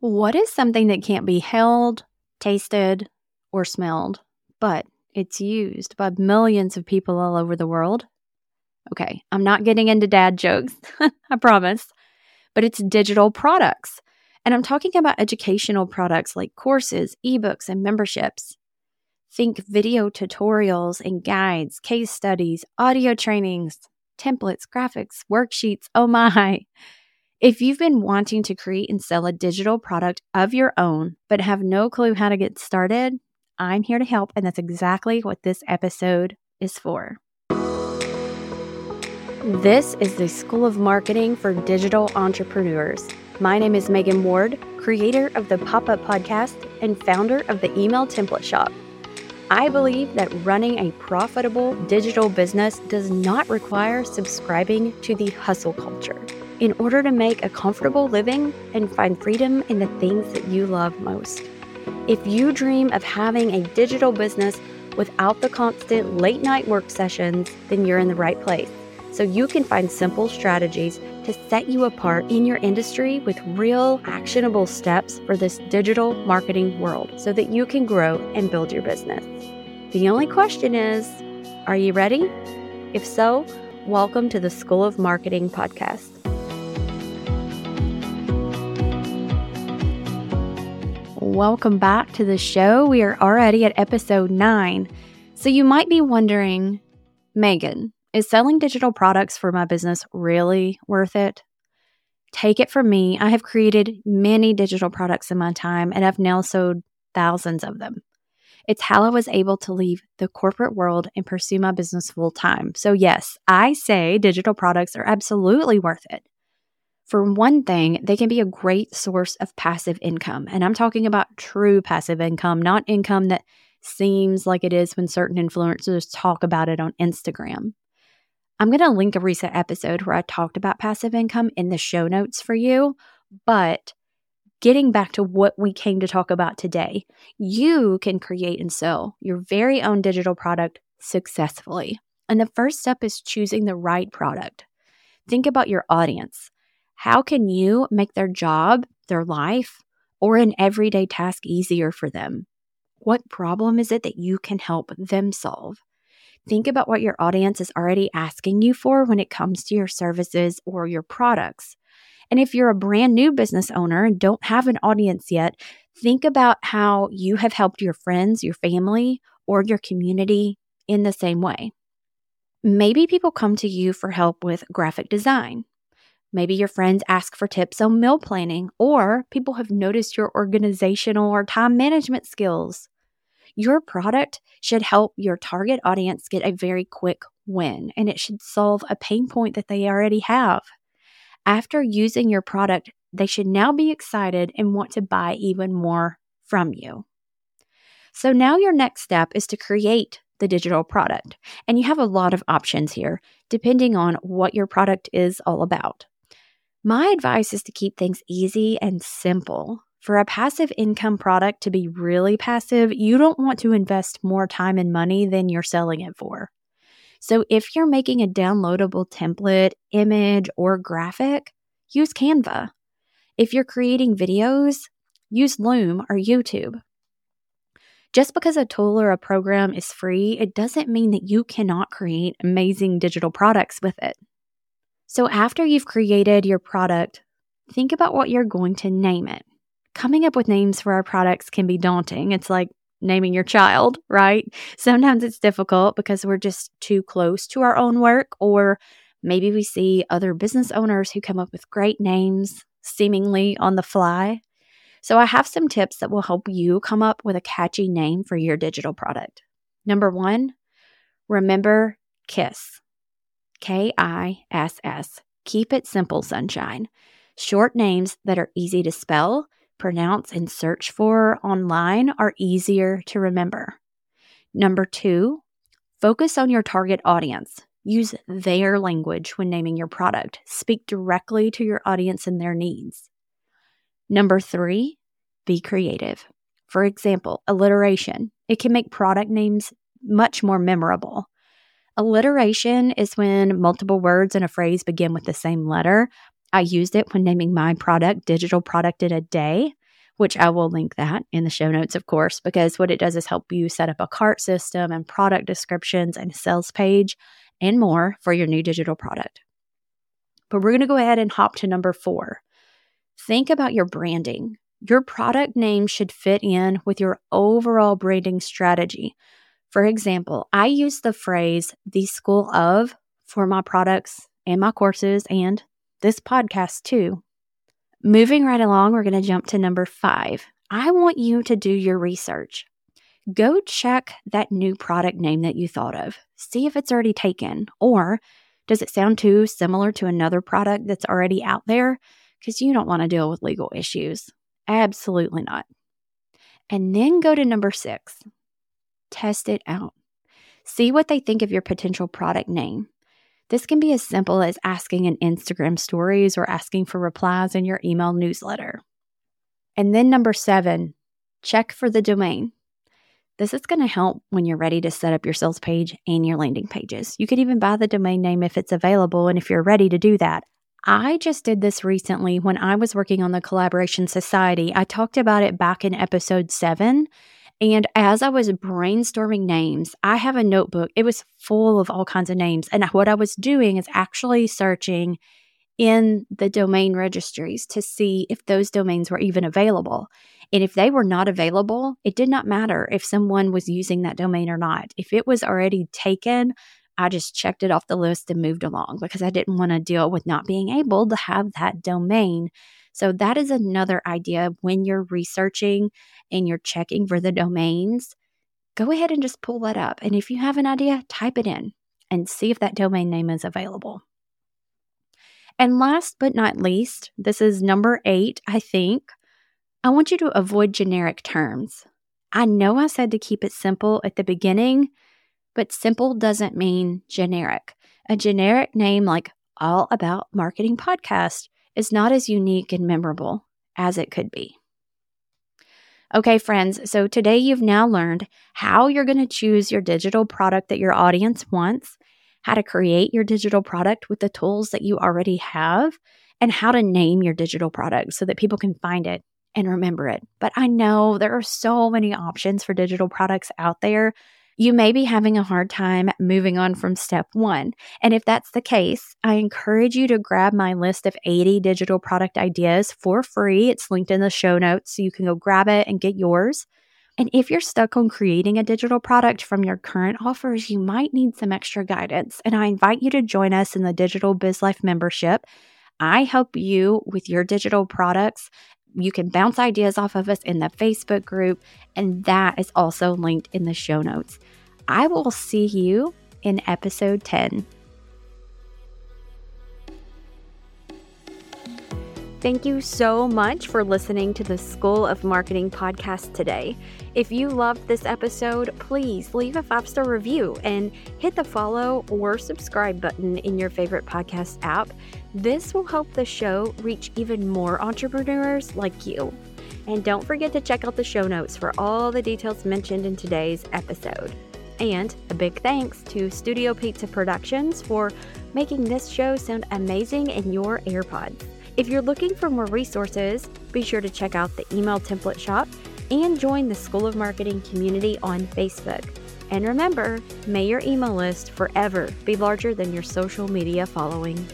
What is something that can't be held, tasted, or smelled, but it's used by millions of people all over the world? Okay, I'm not getting into dad jokes, I promise, but it's digital products. And I'm talking about educational products like courses, ebooks, and memberships. Think video tutorials and guides, case studies, audio trainings, templates, graphics, worksheets. Oh my. If you've been wanting to create and sell a digital product of your own, but have no clue how to get started, I'm here to help, and that's exactly what this episode is for. This is the School of Marketing for Digital Entrepreneurs. My name is Magan Ward, creator of the Pop Up Podcast and founder of the Email Template Shop. I believe that running a profitable digital business does not require subscribing to the hustle culture in order to make a comfortable living and find freedom in the things that you love most. If you dream of having a digital business without the constant late night work sessions, then you're in the right place. So you can find simple strategies to set you apart in your industry with real actionable steps for this digital marketing world so that you can grow and build your business. The only question is are you ready? If so, welcome to the School of Marketing podcast. Welcome back to the show. We are already at episode nine. So you might be wondering, Magan, is selling digital products for my business really worth it? Take it from me, I have created many digital products in my time and I've now sold thousands of them. It's how I was able to leave the corporate world and pursue my business full time. So, yes, I say digital products are absolutely worth it. For one thing, they can be a great source of passive income. And I'm talking about true passive income, not income that seems like it is when certain influencers talk about it on Instagram. I'm going to link a recent episode where I talked about passive income in the show notes for you. But getting back to what we came to talk about today, you can create and sell your very own digital product successfully. And the first step is choosing the right product. Think about your audience. How can you make their job, their life, or an everyday task easier for them? What problem is it that you can help them solve? Think about what your audience is already asking you for when it comes to your services or your products. And if you're a brand new business owner and don't have an audience yet, think about how you have helped your friends, your family, or your community in the same way. Maybe people come to you for help with graphic design. Maybe your friends ask for tips on meal planning, or people have noticed your organizational or time management skills. Your product should help your target audience get a very quick win, and it should solve a pain point that they already have. After using your product, they should now be excited and want to buy even more from you. So now your next step is to create the digital product. And you have a lot of options here, depending on what your product is all about. My advice is to keep things easy and simple. For a passive income product to be really passive, you don't want to invest more time and money than you're selling it for. So if you're making a downloadable template, image, or graphic, use Canva. If you're creating videos, use Loom or YouTube. Just because a tool or a program is free, it doesn't mean that you cannot create amazing digital products with it. So, after you've created your product, think about what you're going to name it. Coming up with names for our products can be daunting. It's like naming your child, right? Sometimes it's difficult because we're just too close to our own work, or maybe we see other business owners who come up with great names seemingly on the fly. So, I have some tips that will help you come up with a catchy name for your digital product. Number one, remember KISS. K I S S. Keep it simple, sunshine. Short names that are easy to spell, pronounce, and search for online are easier to remember. Number two, focus on your target audience. Use their language when naming your product. Speak directly to your audience and their needs. Number three, be creative. For example, alliteration. It can make product names much more memorable. Alliteration is when multiple words in a phrase begin with the same letter. I used it when naming my product, Digital Product in a Day. which I will link that in the show notes, of course, because what it does is help you set up a cart system and product descriptions and sales page and more for your new digital product. But we're going to go ahead and hop to number four. Think about your branding. Your product name should fit in with your overall branding strategy. For example, I use the phrase the school of for my products and my courses and this podcast too. Moving right along, we're going to jump to number five. I want you to do your research. Go check that new product name that you thought of. See if it's already taken, or does it sound too similar to another product that's already out there? Because you don't want to deal with legal issues. Absolutely not. And then go to number six test it out. See what they think of your potential product name. This can be as simple as asking in Instagram stories or asking for replies in your email newsletter. And then number seven, check for the domain. This is going to help when you're ready to set up your sales page and your landing pages. You could even buy the domain name if it's available and if you're ready to do that. I just did this recently when I was working on the Collaboration Society. I talked about it back in episode seven. And as I was brainstorming names, I have a notebook. It was full of all kinds of names. And what I was doing is actually searching in the domain registries to see if those domains were even available. And if they were not available, it did not matter if someone was using that domain or not. If it was already taken, I just checked it off the list and moved along because I didn't want to deal with not being able to have that domain. So, that is another idea when you're researching and you're checking for the domains. Go ahead and just pull that up. And if you have an idea, type it in and see if that domain name is available. And last but not least, this is number eight, I think. I want you to avoid generic terms. I know I said to keep it simple at the beginning, but simple doesn't mean generic. A generic name like All About Marketing Podcast is not as unique and memorable as it could be. Okay, friends, so today you've now learned how you're going to choose your digital product that your audience wants, how to create your digital product with the tools that you already have, and how to name your digital product so that people can find it and remember it. But I know there are so many options for digital products out there you may be having a hard time moving on from step one. And if that's the case, I encourage you to grab my list of 80 digital product ideas for free. It's linked in the show notes, so you can go grab it and get yours. And if you're stuck on creating a digital product from your current offers, you might need some extra guidance. And I invite you to join us in the Digital Biz Life membership. I help you with your digital products you can bounce ideas off of us in the Facebook group, and that is also linked in the show notes. I will see you in episode 10. Thank you so much for listening to the School of Marketing podcast today. If you loved this episode, please leave a five star review and hit the follow or subscribe button in your favorite podcast app. This will help the show reach even more entrepreneurs like you. And don't forget to check out the show notes for all the details mentioned in today's episode. And a big thanks to Studio Pizza Productions for making this show sound amazing in your AirPods. If you're looking for more resources, be sure to check out the email template shop and join the School of Marketing community on Facebook. And remember, may your email list forever be larger than your social media following.